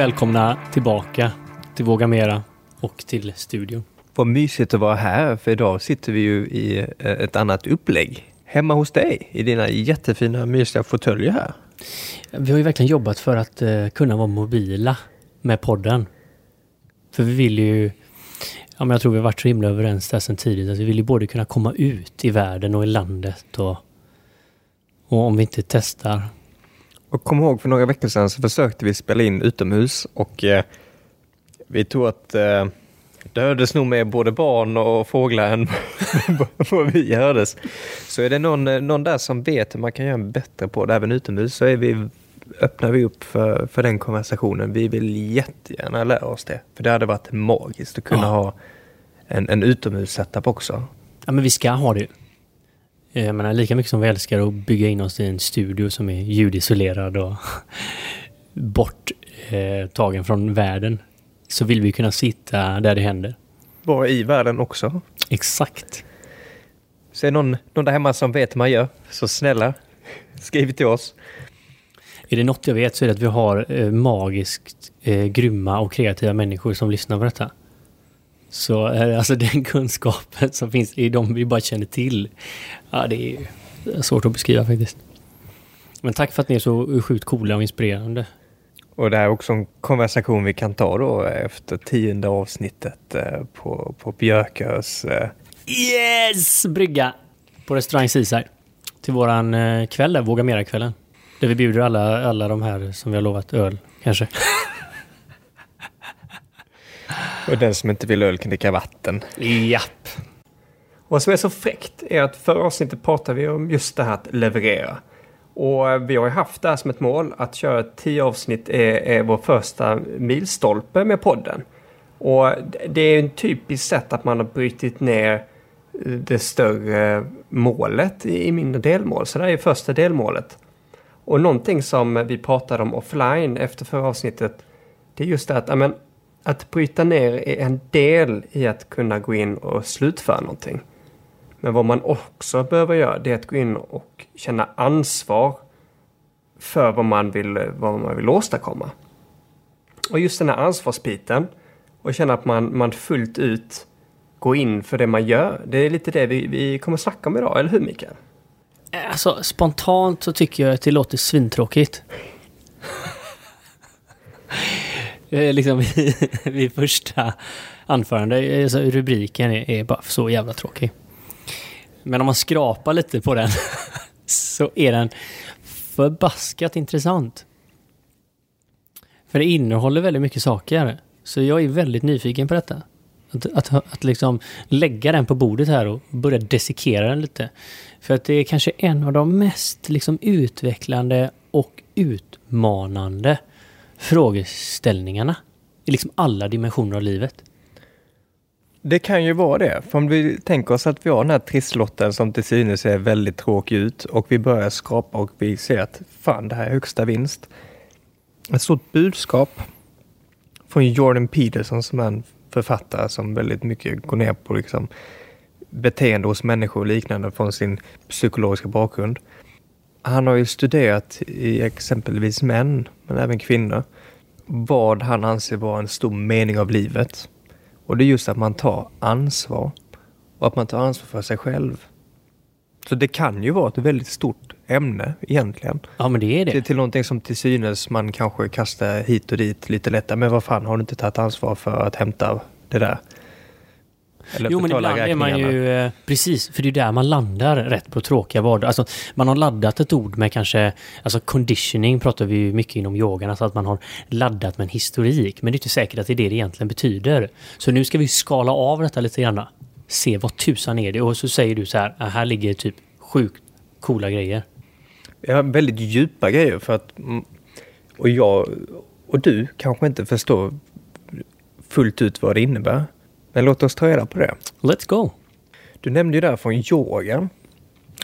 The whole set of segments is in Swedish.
Välkomna tillbaka till Våga Mera och till studion. Vad mysigt att vara här, för idag sitter vi ju i eh, ett annat upplägg. Hemma hos dig, i dina jättefina mysiga fåtöljer här. Vi har ju verkligen jobbat för att eh, kunna vara mobila med podden. För vi vill ju, ja men jag tror vi har varit så himla överens där sedan tidigt, att vi vill ju både kunna komma ut i världen och i landet och, och om vi inte testar Och kom ihåg, för några veckor sedan så försökte vi spela in utomhus och eh, vi tror att eh, det hördes nog med både barn och fåglar än vad vi hördes. Så är det någon, eh, någon där som vet hur man kan göra en bättre podd även utomhus så är vi, öppnar vi upp för, för den konversationen. Vi vill jättegärna lära oss det. För det hade varit magiskt att kunna Ja. ha en, en utomhus-setup också. Ja, men vi ska ha det Jag menar, lika mycket som vi älskar att bygga in oss i en studio som är ljudisolerad och borttagen eh, från världen, så vill vi kunna sitta där det händer. Vara i världen också. Exakt. Så är någon, någon där hemma som vet hur man gör, så snälla, skriv till oss. Är det något jag vet så är det att vi har eh, magiskt eh, grymma och kreativa människor som lyssnar på detta. Så eh, alltså den kunskapen som finns i de vi bara känner till, ja det är svårt att beskriva faktiskt. Men tack för att ni är så sjukt coola och inspirerande. Och det här är också en konversation vi kan ta då efter tionde avsnittet eh, på, på Björkös. eh, Yes! Brygga på restaurang Seaside. Till våran eh, kväll där, Våga Mera-kvällen. Där vi bjuder alla, alla de här som vi har lovat öl, kanske. Och den som inte vill öl kan dricka vatten. Japp. Vad som är så fräckt är att förra avsnittet pratade vi om just det här att leverera. Och eh, vi har ju haft det här som ett mål att köra tio avsnitt är, är vår första milstolpe med podden. Och det är en typisk sätt att man har brutit ner eh, det större målet i mindre delmål. Så det här är första delmålet. Och någonting som vi pratade om offline efter förra avsnittet det är just det att, ja, men, att bryta ner är en del i att kunna gå in och slutföra någonting. Men vad man också behöver göra det är att gå in och känna ansvar för vad man vill, vad man vill åstadkomma. Och just den här ansvarsbiten och känna att man, man fullt ut går in för det man gör. Det är lite det vi, vi kommer snacka om idag, eller hur Mikael? Alltså spontant så tycker jag att det låter svintråkigt. Eh, liksom vid, första anförande, eh, rubriken är, är bara så jävla tråkig. Men om man skrapar lite på den så är den förbaskat intressant. För det innehåller väldigt mycket saker. Så jag är väldigt nyfiken på detta. Att, att, att liksom lägga den på bordet här och börja dissekera den lite. För att det är kanske en av de mest liksom utvecklande och utmanande frågeställningarna i liksom alla dimensioner av livet. Det kan ju vara det. För om vi tänker oss att vi har den här trisslotten som till synes ser väldigt tråkig ut och vi börjar skrapa och vi ser att fan, det här är högsta vinst. Ett stort budskap från Jordan Peterson som är en författare som väldigt mycket går ner på liksom beteende hos människor och liknande från sin psykologiska bakgrund. Han har ju studerat i exempelvis män, men även kvinnor, vad han anser vara en stor mening av livet. Och det är just att man tar ansvar. Och att man tar ansvar för sig själv. Så det kan ju vara ett väldigt stort ämne egentligen. Ja, men det är det. Till, till någonting som till synes man kanske kastar hit och dit lite lättare. Men vad fan, har du inte tagit ansvar för att hämta det där? Eller Jo, men ibland är man ju... eh, Precis, för det är där man landar rätt på tråkiga vardag. Alltså, man har laddat ett ord med kanske... Alltså conditioning pratar vi ju mycket inom yogan, alltså att man har laddat med en historik. Men det är inte säkert att det är det det egentligen betyder. Så nu ska vi skala av detta lite grann. Se vad tusan är det? Och så säger du så här, "Ah, här ligger typ sjukt coola grejer. Ja, väldigt djupa grejer för att... Och jag och du kanske inte förstår fullt ut vad det innebär. Men låt oss ta reda på det. Let's go! Du nämnde ju där från yoga.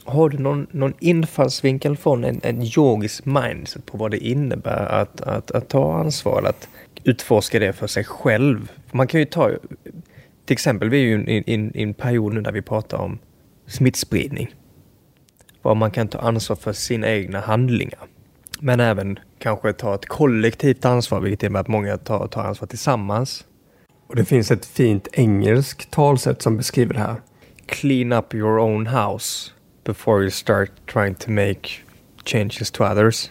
Har du någon, någon infallsvinkel från en, en yogisk mindset på vad det innebär att, att, att ta ansvar, att utforska det för sig själv? Man kan ju ta, till exempel, vi är ju i, en period nu där vi pratar om smittspridning. Var man kan ta ansvar för sina egna handlingar. Men även kanske ta ett kollektivt ansvar, vilket innebär att många tar, tar ansvar tillsammans. Och det finns ett fint engelskt talsätt som beskriver det här. Clean up your own house before you start trying to make changes to others.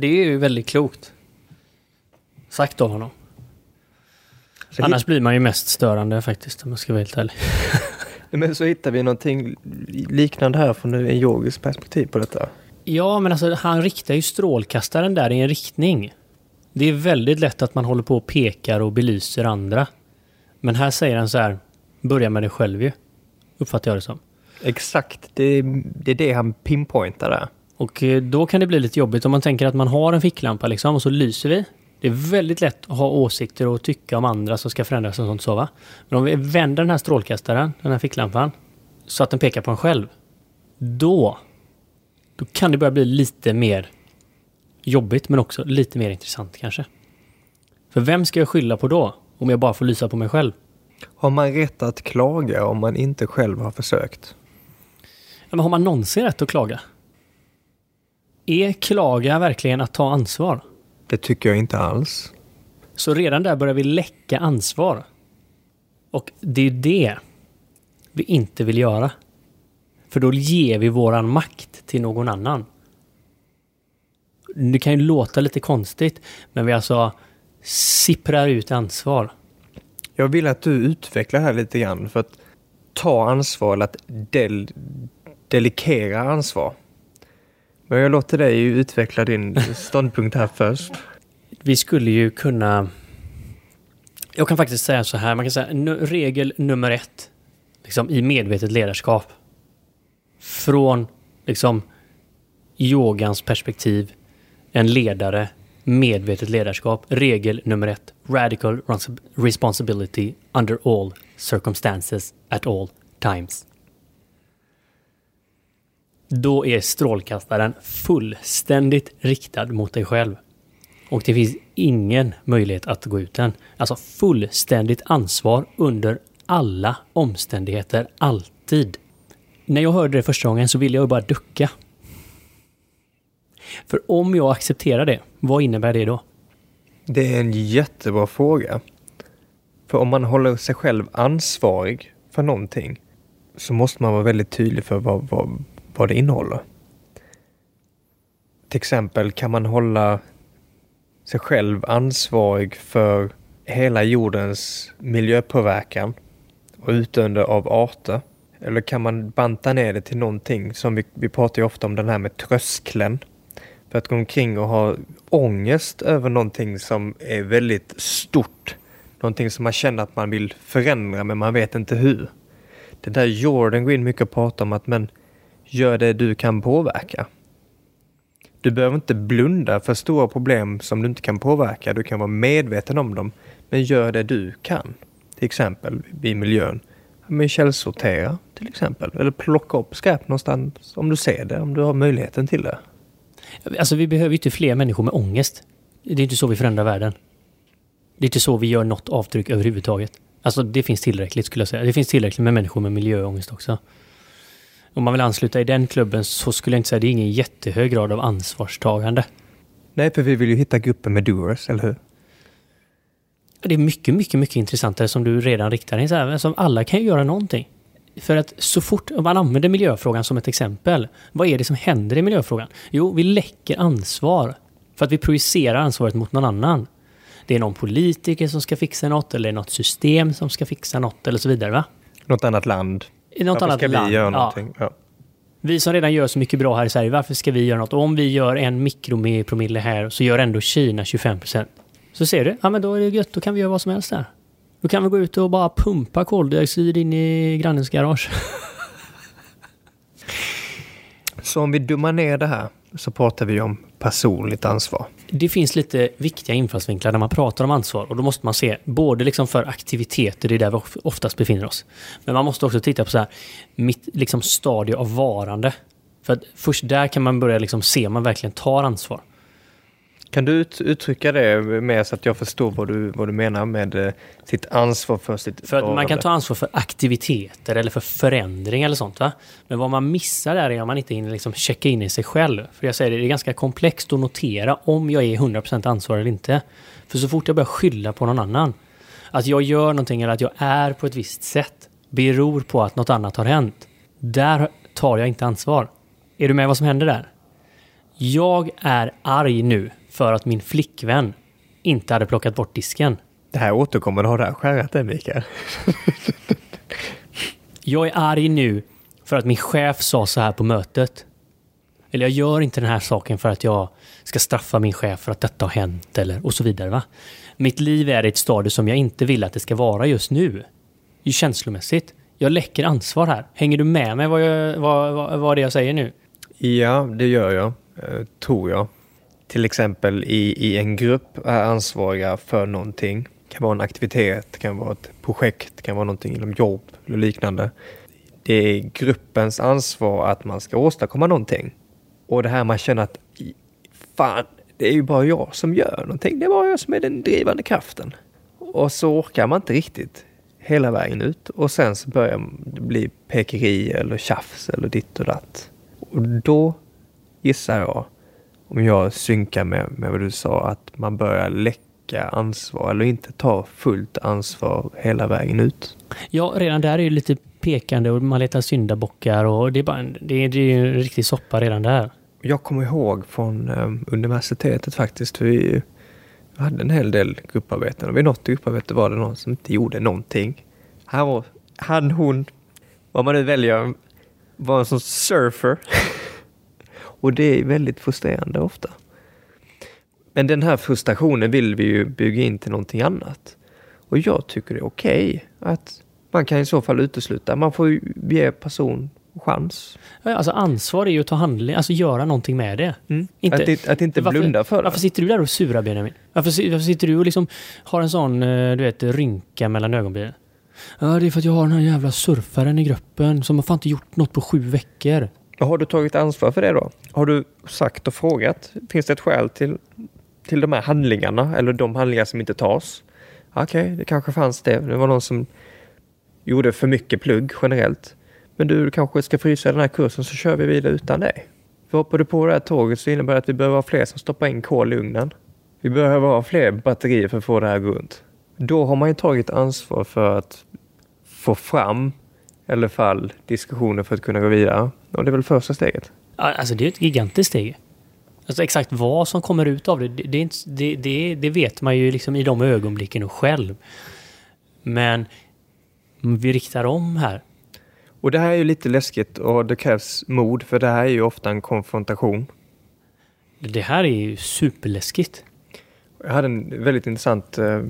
Det är ju väldigt klokt. Sagt av honom. Så Annars blir man ju mest störande faktiskt, om jag ska vara helt ärlig. Men så hittar vi någonting liknande här från en yogisk perspektiv på detta. Ja, men alltså han riktar ju strålkastaren där i en riktning. Det är väldigt lätt att man håller på och pekar och belyser andra. Men här säger han så här, börja med dig själv ju. Uppfattar jag det som. Exakt, det, det är det han pinpointar där. Och eh, då kan det bli lite jobbigt om man tänker att man har en ficklampa liksom och så lyser vi. Det är väldigt lätt att ha åsikter och tycka om andra som ska förändras och sånt så va. Men om vi vänder den här strålkastaren, den här ficklampan, så att den pekar på en själv. Då, då kan det börja bli lite mer jobbigt men också lite mer intressant kanske. För vem ska jag skylla på då? Om jag bara får lysa på mig själv? Har man rätt att klaga om man inte själv har försökt? Ja, men har man någonsin rätt att klaga? Är klaga verkligen att ta ansvar? Det tycker jag inte alls. Så redan där börjar vi läcka ansvar. Och det är det vi inte vill göra. För då ger vi våran makt till någon annan. Det kan ju låta lite konstigt, men vi alltså sipprar ut ansvar. Jag vill att du utvecklar det här lite grann för att ta ansvar eller att del, delegera ansvar. Men jag låter dig utveckla din ståndpunkt här först. Vi skulle ju kunna... Jag kan faktiskt säga så här, man kan säga regel nummer ett liksom, i medvetet ledarskap. Från liksom yogans perspektiv, en ledare, medvetet ledarskap. Regel nummer ett, radical responsibility under all circumstances at all times. Då är strålkastaren fullständigt riktad mot dig själv. Och det finns ingen möjlighet att gå ut den. Alltså fullständigt ansvar under alla omständigheter, alltid. När jag hörde det första gången så ville jag bara ducka. För om jag accepterar det, vad innebär det då? Det är en jättebra fråga. För om man håller sig själv ansvarig för någonting så måste man vara väldigt tydlig för vad, vad, vad det innehåller. Till exempel kan man hålla sig själv ansvarig för hela jordens miljöpåverkan och utdöende av arter. Eller kan man banta ner det till någonting som vi, vi pratar ju ofta om den här med tröskeln. För att gå omkring och ha ångest över någonting som är väldigt stort. Någonting som man känner att man vill förändra men man vet inte hur. Det där Jordan går in mycket och pratar om att men gör det du kan påverka. Du behöver inte blunda för stora problem som du inte kan påverka. Du kan vara medveten om dem. Men gör det du kan. Till exempel i miljön. Men källsortera till exempel. Eller plocka upp skräp någonstans om du ser det. Om du har möjligheten till det. Alltså vi behöver ju inte fler människor med ångest. Det är inte så vi förändrar världen. Det är inte så vi gör något avtryck överhuvudtaget. Alltså det finns tillräckligt skulle jag säga. Det finns tillräckligt med människor med miljöångest också. Om man vill ansluta i den klubben så skulle jag inte säga det är ingen jättehög grad av ansvarstagande. Nej, för vi vill ju hitta gruppen med doers, eller hur? Det är mycket, mycket, mycket intressantare som du redan riktar in. Så här, som alla kan ju göra någonting. För att så fort man använder miljöfrågan som ett exempel, vad är det som händer i miljöfrågan? Jo, vi läcker ansvar. För att vi projicerar ansvaret mot någon annan. Det är någon politiker som ska fixa något, eller något system som ska fixa något, eller så vidare. Va? Något annat land. I något Varför annat ska land. vi göra Ja. någonting? Ja. Vi som redan gör så mycket bra här i Sverige, varför ska vi göra något? Och om vi gör en mikropromille här, så gör ändå Kina 25% Så ser du, ja men då är det gött, då kan vi göra vad som helst där. Då kan vi gå ut och bara pumpa koldioxid in i grannens garage. Så om vi dummar ner det här så pratar vi om personligt ansvar. Det finns lite viktiga infallsvinklar när man pratar om ansvar och då måste man se både liksom för aktiviteter, det är där vi of- oftast befinner oss. Men man måste också titta på så här, mitt liksom stadie av varande. För att först där kan man börja liksom se om man verkligen tar ansvar. Kan du ut, uttrycka det mer så att jag förstår vad du, vad du menar med eh, sitt ansvar för sitt För att man kan ta ansvar för aktiviteter eller för förändring eller sånt. Va? Men vad man missar där är om man inte hinner liksom checka in i sig själv. För jag säger det, det är ganska komplext att notera om jag är 100% ansvarig eller inte. För så fort jag börjar skylla på någon annan, att jag gör någonting eller att jag är på ett visst sätt, beror på att något annat har hänt. Där tar jag inte ansvar. Är du med vad som händer där? Jag är arg nu för att min flickvän inte hade plockat bort disken. Det här återkommer, har det här skärrat dig Mikael? Jag är arg nu för att min chef sa så här på mötet. Eller jag gör inte den här saken för att jag ska straffa min chef för att detta har hänt eller och så vidare. Va? Mitt liv är i ett stadie som jag inte vill att det ska vara just nu. Ju känslomässigt. Jag läcker ansvar här. Hänger du med mig vad, jag, vad, vad, vad det är jag säger nu? Ja, det gör jag, eh, tror jag. Till exempel i, i en grupp är ansvariga för någonting. Det kan vara en aktivitet, det kan vara ett projekt, det kan vara någonting inom jobb eller liknande. Det är gruppens ansvar att man ska åstadkomma någonting. Och det här man känner att fan, det är ju bara jag som gör någonting. Det är bara jag som är den drivande kraften. Och så orkar man inte riktigt hela vägen ut. Och sen så börjar det bli pekeri eller tjafs eller ditt och datt. Och då gissar jag, om jag synkar med, med vad du sa, att man börjar läcka ansvar eller inte ta fullt ansvar hela vägen ut. Ja, redan där är det lite pekande och man letar syndabockar och det är bara en, det är, det är en riktig soppa redan där. Jag kommer ihåg från eh, universitetet faktiskt, för vi hade en hel del grupparbeten och vid något grupparbete var det någon som inte gjorde någonting. Han, var, han hon, vad man nu väljer, var en sån surfer. och det är väldigt frustrerande ofta. Men den här frustrationen vill vi ju bygga in till någonting annat. Och jag tycker det är okej att man kan i så fall utesluta. Man får ju ge person chans. Alltså ansvar är ju att ta handling, alltså göra någonting med det. Inte- att, inte- att inte Varför- blunda för det. Varför sitter du där och surar Benjamin? Varför, varför sitter du och liksom har en sån, eh, du vet, rynka mellan ögonbrynen? Ja, det är för att jag har den här jävla surfaren i gruppen som har fan inte gjort något på sju veckor. Har du tagit ansvar för det då? Har du sagt och frågat? Finns det ett skäl till, till de här handlingarna eller de handlingar som inte tas? Okej, det kanske fanns det. Det var någon som gjorde för mycket plugg generellt. Men du, du kanske ska frysa den här kursen så kör vi vidare utan dig. För hoppar du på det här tåget så innebär det att vi behöver ha fler som stoppar in kol i ugnen. Vi behöver ha fler batterier för att få det här att gå runt. Då har man ju tagit ansvar för att få fram alla fall diskussioner för att kunna gå vidare. Och det är väl första steget. Alltså det är ett gigantiskt steg. Alltså exakt vad som kommer ut av det, det, inte, det, det, det vet man ju liksom i de ögonblicken och själv. Men vi riktar om här. Och det här är ju lite läskigt och det krävs mod för det här är ju ofta en konfrontation. Det här är ju superläskigt. Jag hade en väldigt intressant eh,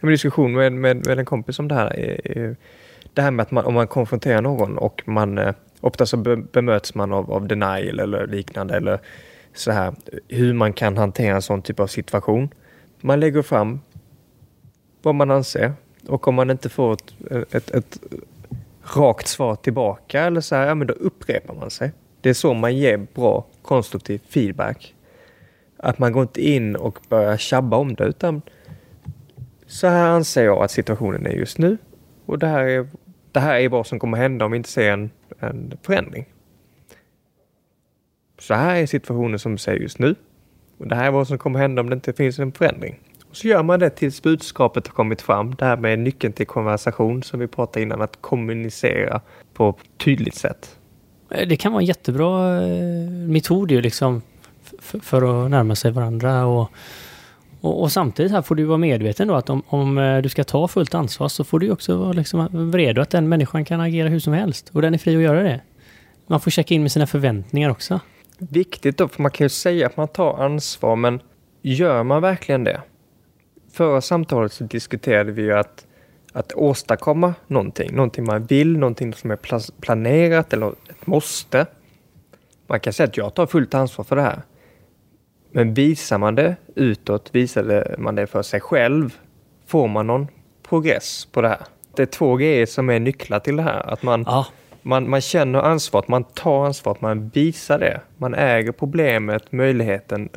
diskussion med, med, med en kompis om det här. Det här med att man, om man konfronterar någon och man eh, ofta så bemöts man av, av denial eller liknande eller så här hur man kan hantera en sån typ av situation. Man lägger fram vad man anser och om man inte får ett, ett, ett rakt svar tillbaka eller så här, ja men då upprepar man sig. Det är så man ger bra konstruktiv feedback. Att man går inte in och börjar tjabba om det utan så här anser jag att situationen är just nu och det här är, det här är vad som kommer hända om vi inte ser en, en förändring. Så här är situationen som vi ser just nu och det här är vad som kommer hända om det inte finns en förändring. Och så gör man det tills budskapet har kommit fram. Det här med nyckeln till konversation som vi pratade innan, att kommunicera på ett tydligt sätt. Eh, det kan vara en jättebra eh, metod ju liksom för att närma sig varandra och, och, och samtidigt här får du vara medveten då att om, om eh, du ska ta fullt ansvar så får du också vara liksom redo att den människan kan agera hur som helst och den är fri att göra det. Man får checka in med sina förväntningar också. Viktigt då, för man kan ju säga att man tar ansvar, men gör man verkligen det? Förra samtalet så diskuterade vi ju att, att åstadkomma någonting, någonting man vill, någonting som är planerat eller ett måste. Man kan säga att jag tar fullt ansvar för det här. Men visar man det utåt, visar man det för sig själv, får man någon progress på det här. Det är två grejer som är nycklar till det här. Att man, Ja, man, man känner ansvaret, man tar ansvaret, man visar det. Man äger problemet, möjligheten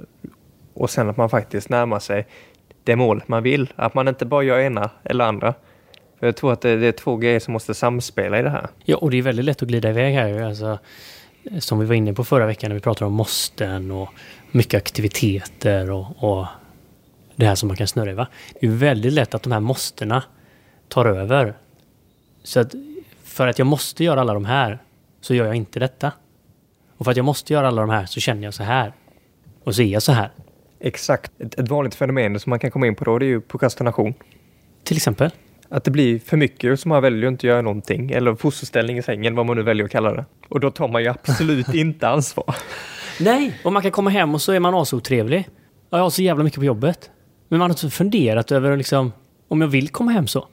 och sen att man faktiskt närmar sig det mål man vill. Att man inte bara gör ena eller andra. För jag tror att det, det är två grejer som måste samspela i det här. Ja, och det är väldigt lätt att glida iväg här. Alltså, som vi var inne på förra veckan när vi pratade om måsten och mycket aktiviteter och, och det här som man kan snurra i. Va? Det är väldigt lätt att de här måstena tar över. Så att för att jag måste göra alla de här så gör jag inte detta. Och för att jag måste göra alla de här så känner jag så här. Och så är jag så här. Exakt. Ett, ett vanligt fenomen som man kan komma in på då det är ju prokrastination. Till exempel. Att det blir för mycket så man väljer att inte göra någonting. Eller fosterställning i sängen, vad man nu väljer att kalla det. Och då tar man ju absolut inte ansvar. Nej, och man kan komma hem och så är man asotrevlig. Jag har så jävla mycket på jobbet. Men man har inte funderat över liksom, om jag vill komma hem så.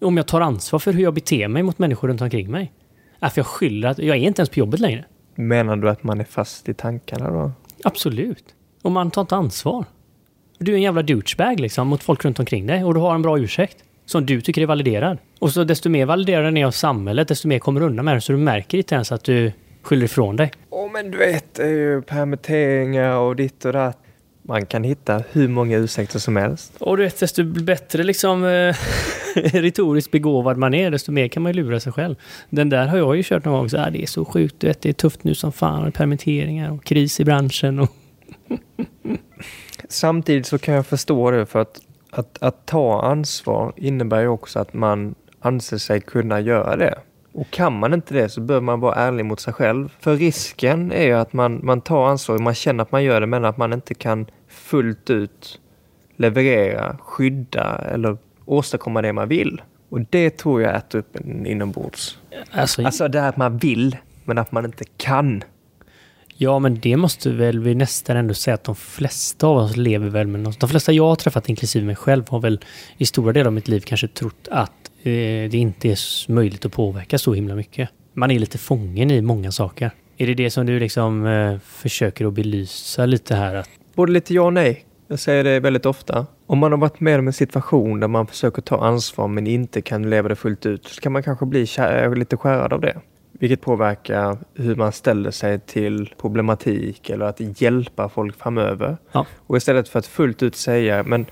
Om jag tar ansvar för hur jag beter mig mot människor runt omkring mig. Äh, för jag skyller att jag är inte ens på jobbet längre. Menar du att man är fast i tankarna då? Absolut. Och man tar inte ansvar. Du är en jävla douchebag liksom mot folk runt omkring dig och du har en bra ursäkt. Som du tycker är validerad. Och så desto mer validerad den är av samhället, desto mer kommer du undan med det. Så du märker inte ens att du skyller ifrån dig. Åh, men du vet, det är ju permitteringar och ditt och datt. Man kan hitta hur många ursäkter som helst. Och du vet, desto bättre liksom eh, retoriskt begåvad man är, desto mer kan man ju lura sig själv. Den där har jag ju kört någon gång. Så, ah, det är så sjukt, du vet, det är tufft nu som fan. Permitteringar och kris i branschen. Och Samtidigt så kan jag förstå det för att, att, att ta ansvar innebär ju också att man anser sig kunna göra det. Och kan man inte det så behöver man vara ärlig mot sig själv. För risken är ju att man, man tar ansvar, man känner att man gör det men att man inte kan fullt ut leverera, skydda eller åstadkomma det man vill. Och det tror jag äter upp en inombords. alltså, Alltså det här att man vill men att man inte kan. Ja, men det måste väl vi nästan ändå säga att de flesta av oss lever väl med något. De flesta jag har träffat, inklusive mig själv, har väl i stora delar av mitt liv kanske trott att eh, det inte är möjligt att påverka så himla mycket. Man är lite fången i många saker. Är det det som du liksom eh, försöker att belysa lite här? Att, Både lite ja och nej. Jag säger det väldigt ofta. Om man har varit med om en situation där man försöker ta ansvar men inte kan leva det fullt ut så kan man kanske bli lite skärrad av det. Vilket påverkar hur man ställer sig till problematik eller att hjälpa folk framöver. Ja. Och istället för att fullt ut säga, men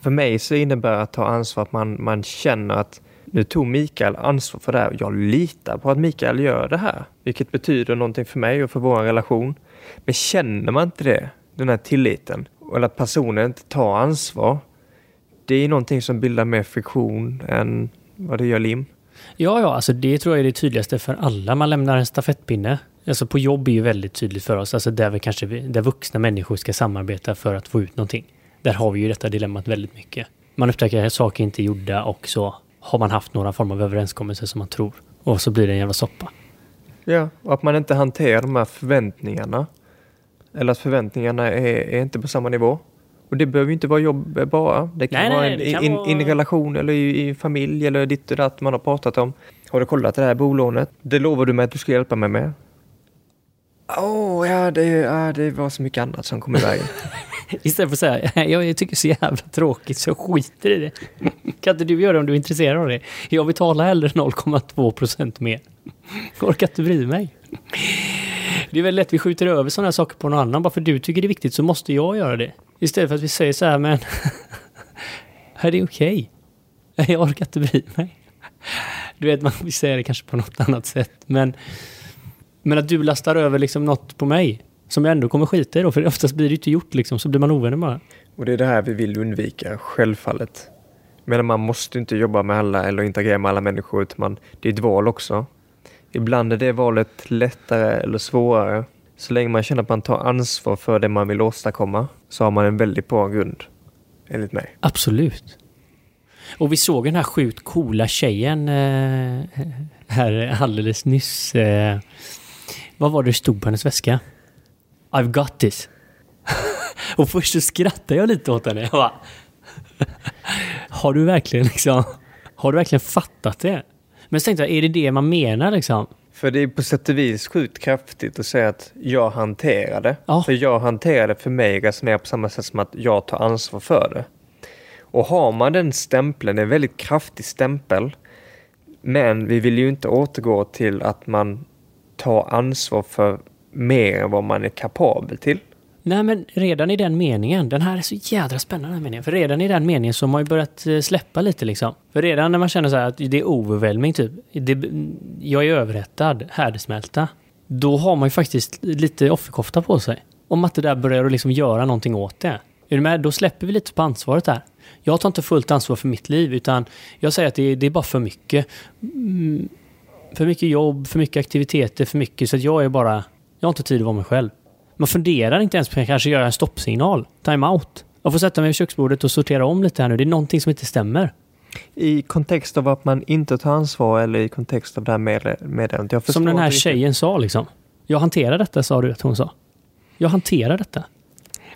för mig så innebär att ta ansvar att man, man känner att nu tog Mikael ansvar för det här. Jag litar på att Mikael gör det här. Vilket betyder någonting för mig och för vår relation. Men känner man inte det, den här tilliten, eller att personen inte tar ansvar. Det är någonting som bildar mer friktion än vad det gör lim ja, ja, alltså det tror jag är det tydligaste för alla. Man lämnar en stafettpinne. Alltså på jobb är ju väldigt tydligt för oss. Alltså där vi kanske, där vuxna människor ska samarbeta för att få ut någonting. Där har vi ju detta dilemmat väldigt mycket. Man upptäcker att saker inte är gjorda och så har man haft några form av överenskommelse som man tror. Och så blir det en jävla soppa. Ja, och att man inte hanterar de här förväntningarna. Eller att förväntningarna är, är inte på samma nivå. Och det behöver ju inte vara jobb bara. Det kan Nej, vara nej, en, kan in, vara- i en relation eller i, i familj eller ditt och datt man har pratat om. Har du kollat det här bolånet? Det lovar du mig att du ska hjälpa mig med. Åh, ja, det, ja, det var så mycket annat som kom i vägen. Istället för att säga, "Nej, jag tycker det är så jävla tråkigt så jag skiter i det. Kan inte du göra det om du är intresserad av det? Jag betalar hellre 0,2 procent mer. Orkar inte bry mig. Det är väldigt lätt vi skjuter över sådana här saker på någon annan. Bara för du tycker det är viktigt så måste jag göra det. Istället för att vi säger så här, men... är det okej? Jag orkar inte bry mig. Du vet, man vill säga det kanske på något annat sätt. Men, men att du lastar över liksom något på mig som jag ändå kommer skita i då, för oftast blir det inte gjort liksom, så blir man ovänner bara. Och det är det här vi vill undvika, självfallet. Men man måste inte jobba med alla eller interagera med alla människor, utan man, det är ett val också. Ibland är det valet lättare eller svårare. Så länge man känner att man tar ansvar för det man vill åstadkomma så har man en väldigt bra grund, enligt mig. Absolut. Och vi såg den här sjukt coola tjejen eh, här alldeles nyss. Eh, vad var det stod på hennes väska? I've got this. och först så skrattade jag lite åt henne. Jag bara, har du verkligen liksom, har du verkligen fattat det? Men så tänkte jag, är det det man menar liksom? För det är på sätt och vis sjukt kraftigt att säga att jag hanterar det. Ja. För jag hanterar det för mig resonerar på samma sätt som att jag tar ansvar för det. Och har man den stämpeln, en väldigt kraftig stämpel, men vi vill ju inte återgå till att man tar ansvar för mer än vad man är kapabel till. Nej, men redan i den meningen, den här är så jädra spännande den här meningen, för redan i den meningen så har man ju börjat eh, släppa lite liksom. För redan när man känner så här att det är overwhelming typ, det, jag är överhettad, härdsmälta, då har man ju faktiskt lite offerkofta på sig. Om att det där börjar att liksom göra någonting åt det. Är du med? Då släpper vi lite på ansvaret där. Jag tar inte fullt ansvar för mitt liv, utan jag säger att det är, det är bara för mycket. Mm, för mycket jobb, för mycket aktiviteter, för mycket, så att jag är bara... Jag har inte tid att vara mig själv. Man funderar inte ens på att kanske göra en stoppsignal, time-out. Jag får sätta mig vid köksbordet och sortera om lite här nu. Det är någonting som inte stämmer. I kontext av att man inte tar ansvar eller i kontext av det här med, meddelandet? Som den här tjejen sa liksom. Jag hanterar detta, sa du att hon sa. Jag hanterar detta.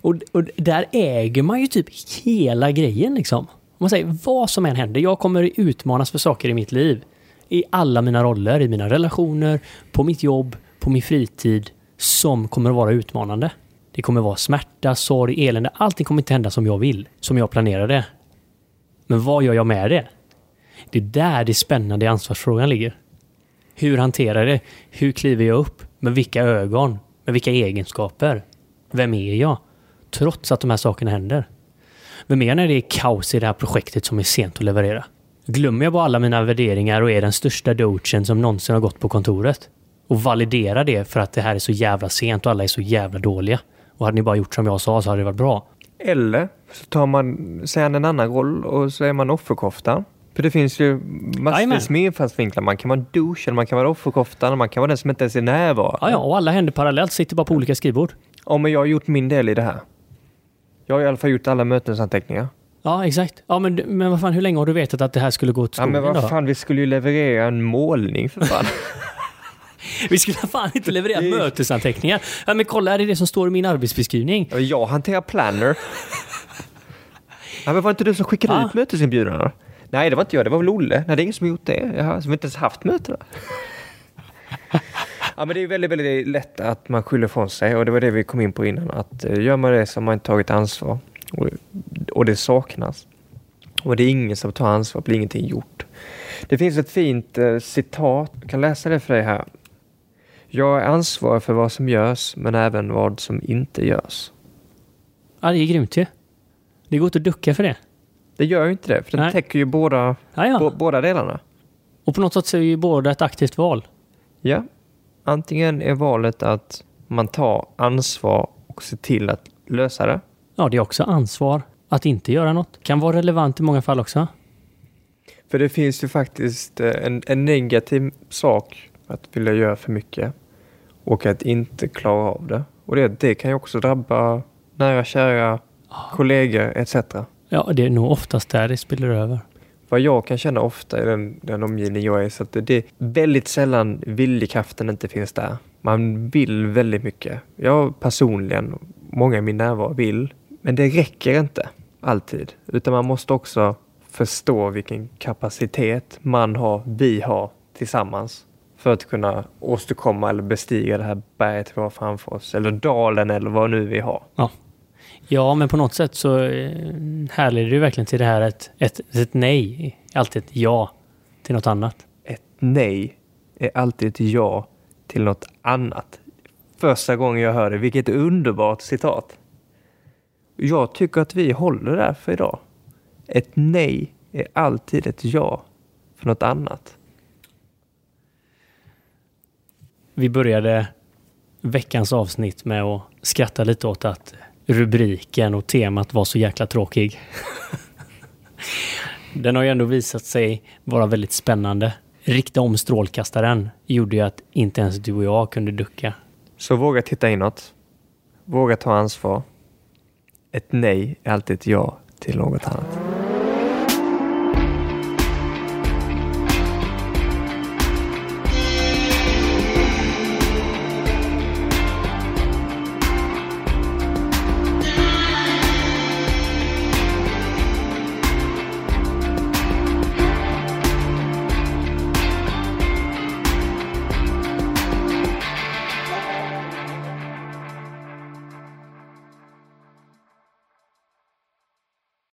Och, och där äger man ju typ hela grejen liksom. Om man säger vad som än händer, jag kommer utmanas för saker i mitt liv. I alla mina roller, i mina relationer, på mitt jobb, på min fritid, som kommer att vara utmanande. Det kommer att vara smärta, sorg, elände. Allting kommer inte hända som jag vill, som jag planerade. Men vad gör jag med det? Det är där det spännande i ansvarsfrågan ligger. Hur hanterar jag det? Hur kliver jag upp? Med vilka ögon? Med vilka egenskaper? Vem är jag? Trots att de här sakerna händer. Vem är jag när det är kaos i det här projektet som är sent att leverera? Glömmer jag bara alla mina värderingar och är den största dogen som någonsin har gått på kontoret? Och validerar det för att det här är så jävla sent och alla är så jävla dåliga. Och hade ni bara gjort som jag sa så hade det varit bra. Eller så tar man sen en annan roll och så är man offerkofta. För det finns ju massvis med infallsvinklar. Man kan vara en douche, eller man kan vara offerkoftan, man kan vara den som inte ens är närvarande. Ja, ja, och alla händer parallellt, sitter bara på olika skrivbord. Ja, men jag har gjort min del i det här. Jag har i alla fall gjort alla mötesanteckningar. Ja, exakt. Ja, men, men vad fan, hur länge har du vetat att det här skulle gå åt Ja, skogen men då? vad fan, vi skulle ju leverera en målning för fan. Vi skulle fan inte leverera Det- mötesanteckningar. Ja, men kolla, här är det som står i min arbetsbeskrivning. Ja, Jag hanterar planner. Ja, men var det inte du som skickade Ah. ut mötesinbjudningarna? Nej, det var inte jag. Det var väl Olle. Nej, det är ingen som har gjort det. Jaha, som inte ens haft mötena. Ja, men det är väldigt, väldigt lätt att man skyller från sig och det var det vi kom in på innan. Att eh, gör man det så har man inte tagit ansvar och, och det saknas. Och det är ingen som tar ansvar, blir ingenting gjort. Det finns ett fint eh, citat, jag kan läsa det för dig här. Jag är ansvarig för vad som görs, men även vad som inte görs. Ja, det är grymt ju. Det går inte att ducka för det. Det gör ju inte det, för den täcker ju båda, Ja, ja. bå- båda delarna. Och på något sätt så är ju båda ett aktivt val. Ja. Antingen är valet att man tar ansvar och ser till att lösa det. Ja, det är också ansvar att inte göra något. Kan vara relevant i många fall också. För det finns ju faktiskt eh, en, en negativ sak att vilja göra för mycket och att inte klara av det. Och det, det kan ju också drabba nära, kära, kollegor etc. Ja, det är nog oftast där det spiller över. Vad jag kan känna ofta i den, den omgivning jag är så att det, det är väldigt sällan viljekraften inte finns där. Man vill väldigt mycket. Jag personligen, många i min närvaro vill, men det räcker inte alltid. Utan man måste också förstå vilken kapacitet man har, vi har tillsammans för att kunna åstadkomma eller bestiga det här berget vi har framför oss. Eller dalen eller vad nu vi har. Ja. Ja, men på något sätt så eh, härleder det ju verkligen till det här ett, ett, ett nej alltid ett ja till något annat. ett nej är alltid ett ja till något annat. Första gången jag hör det, vilket underbart citat. Jag tycker att vi håller där för idag. Ett nej är alltid ett ja för något annat. Vi började veckans avsnitt med att skratta lite åt att rubriken och temat var så jäkla tråkig. Den har ju ändå visat sig vara väldigt spännande. Rikta om strålkastaren gjorde ju att inte ens du och jag kunde ducka. Så våga titta inåt. Våga ta ansvar. Ett nej är alltid ett ja till något annat.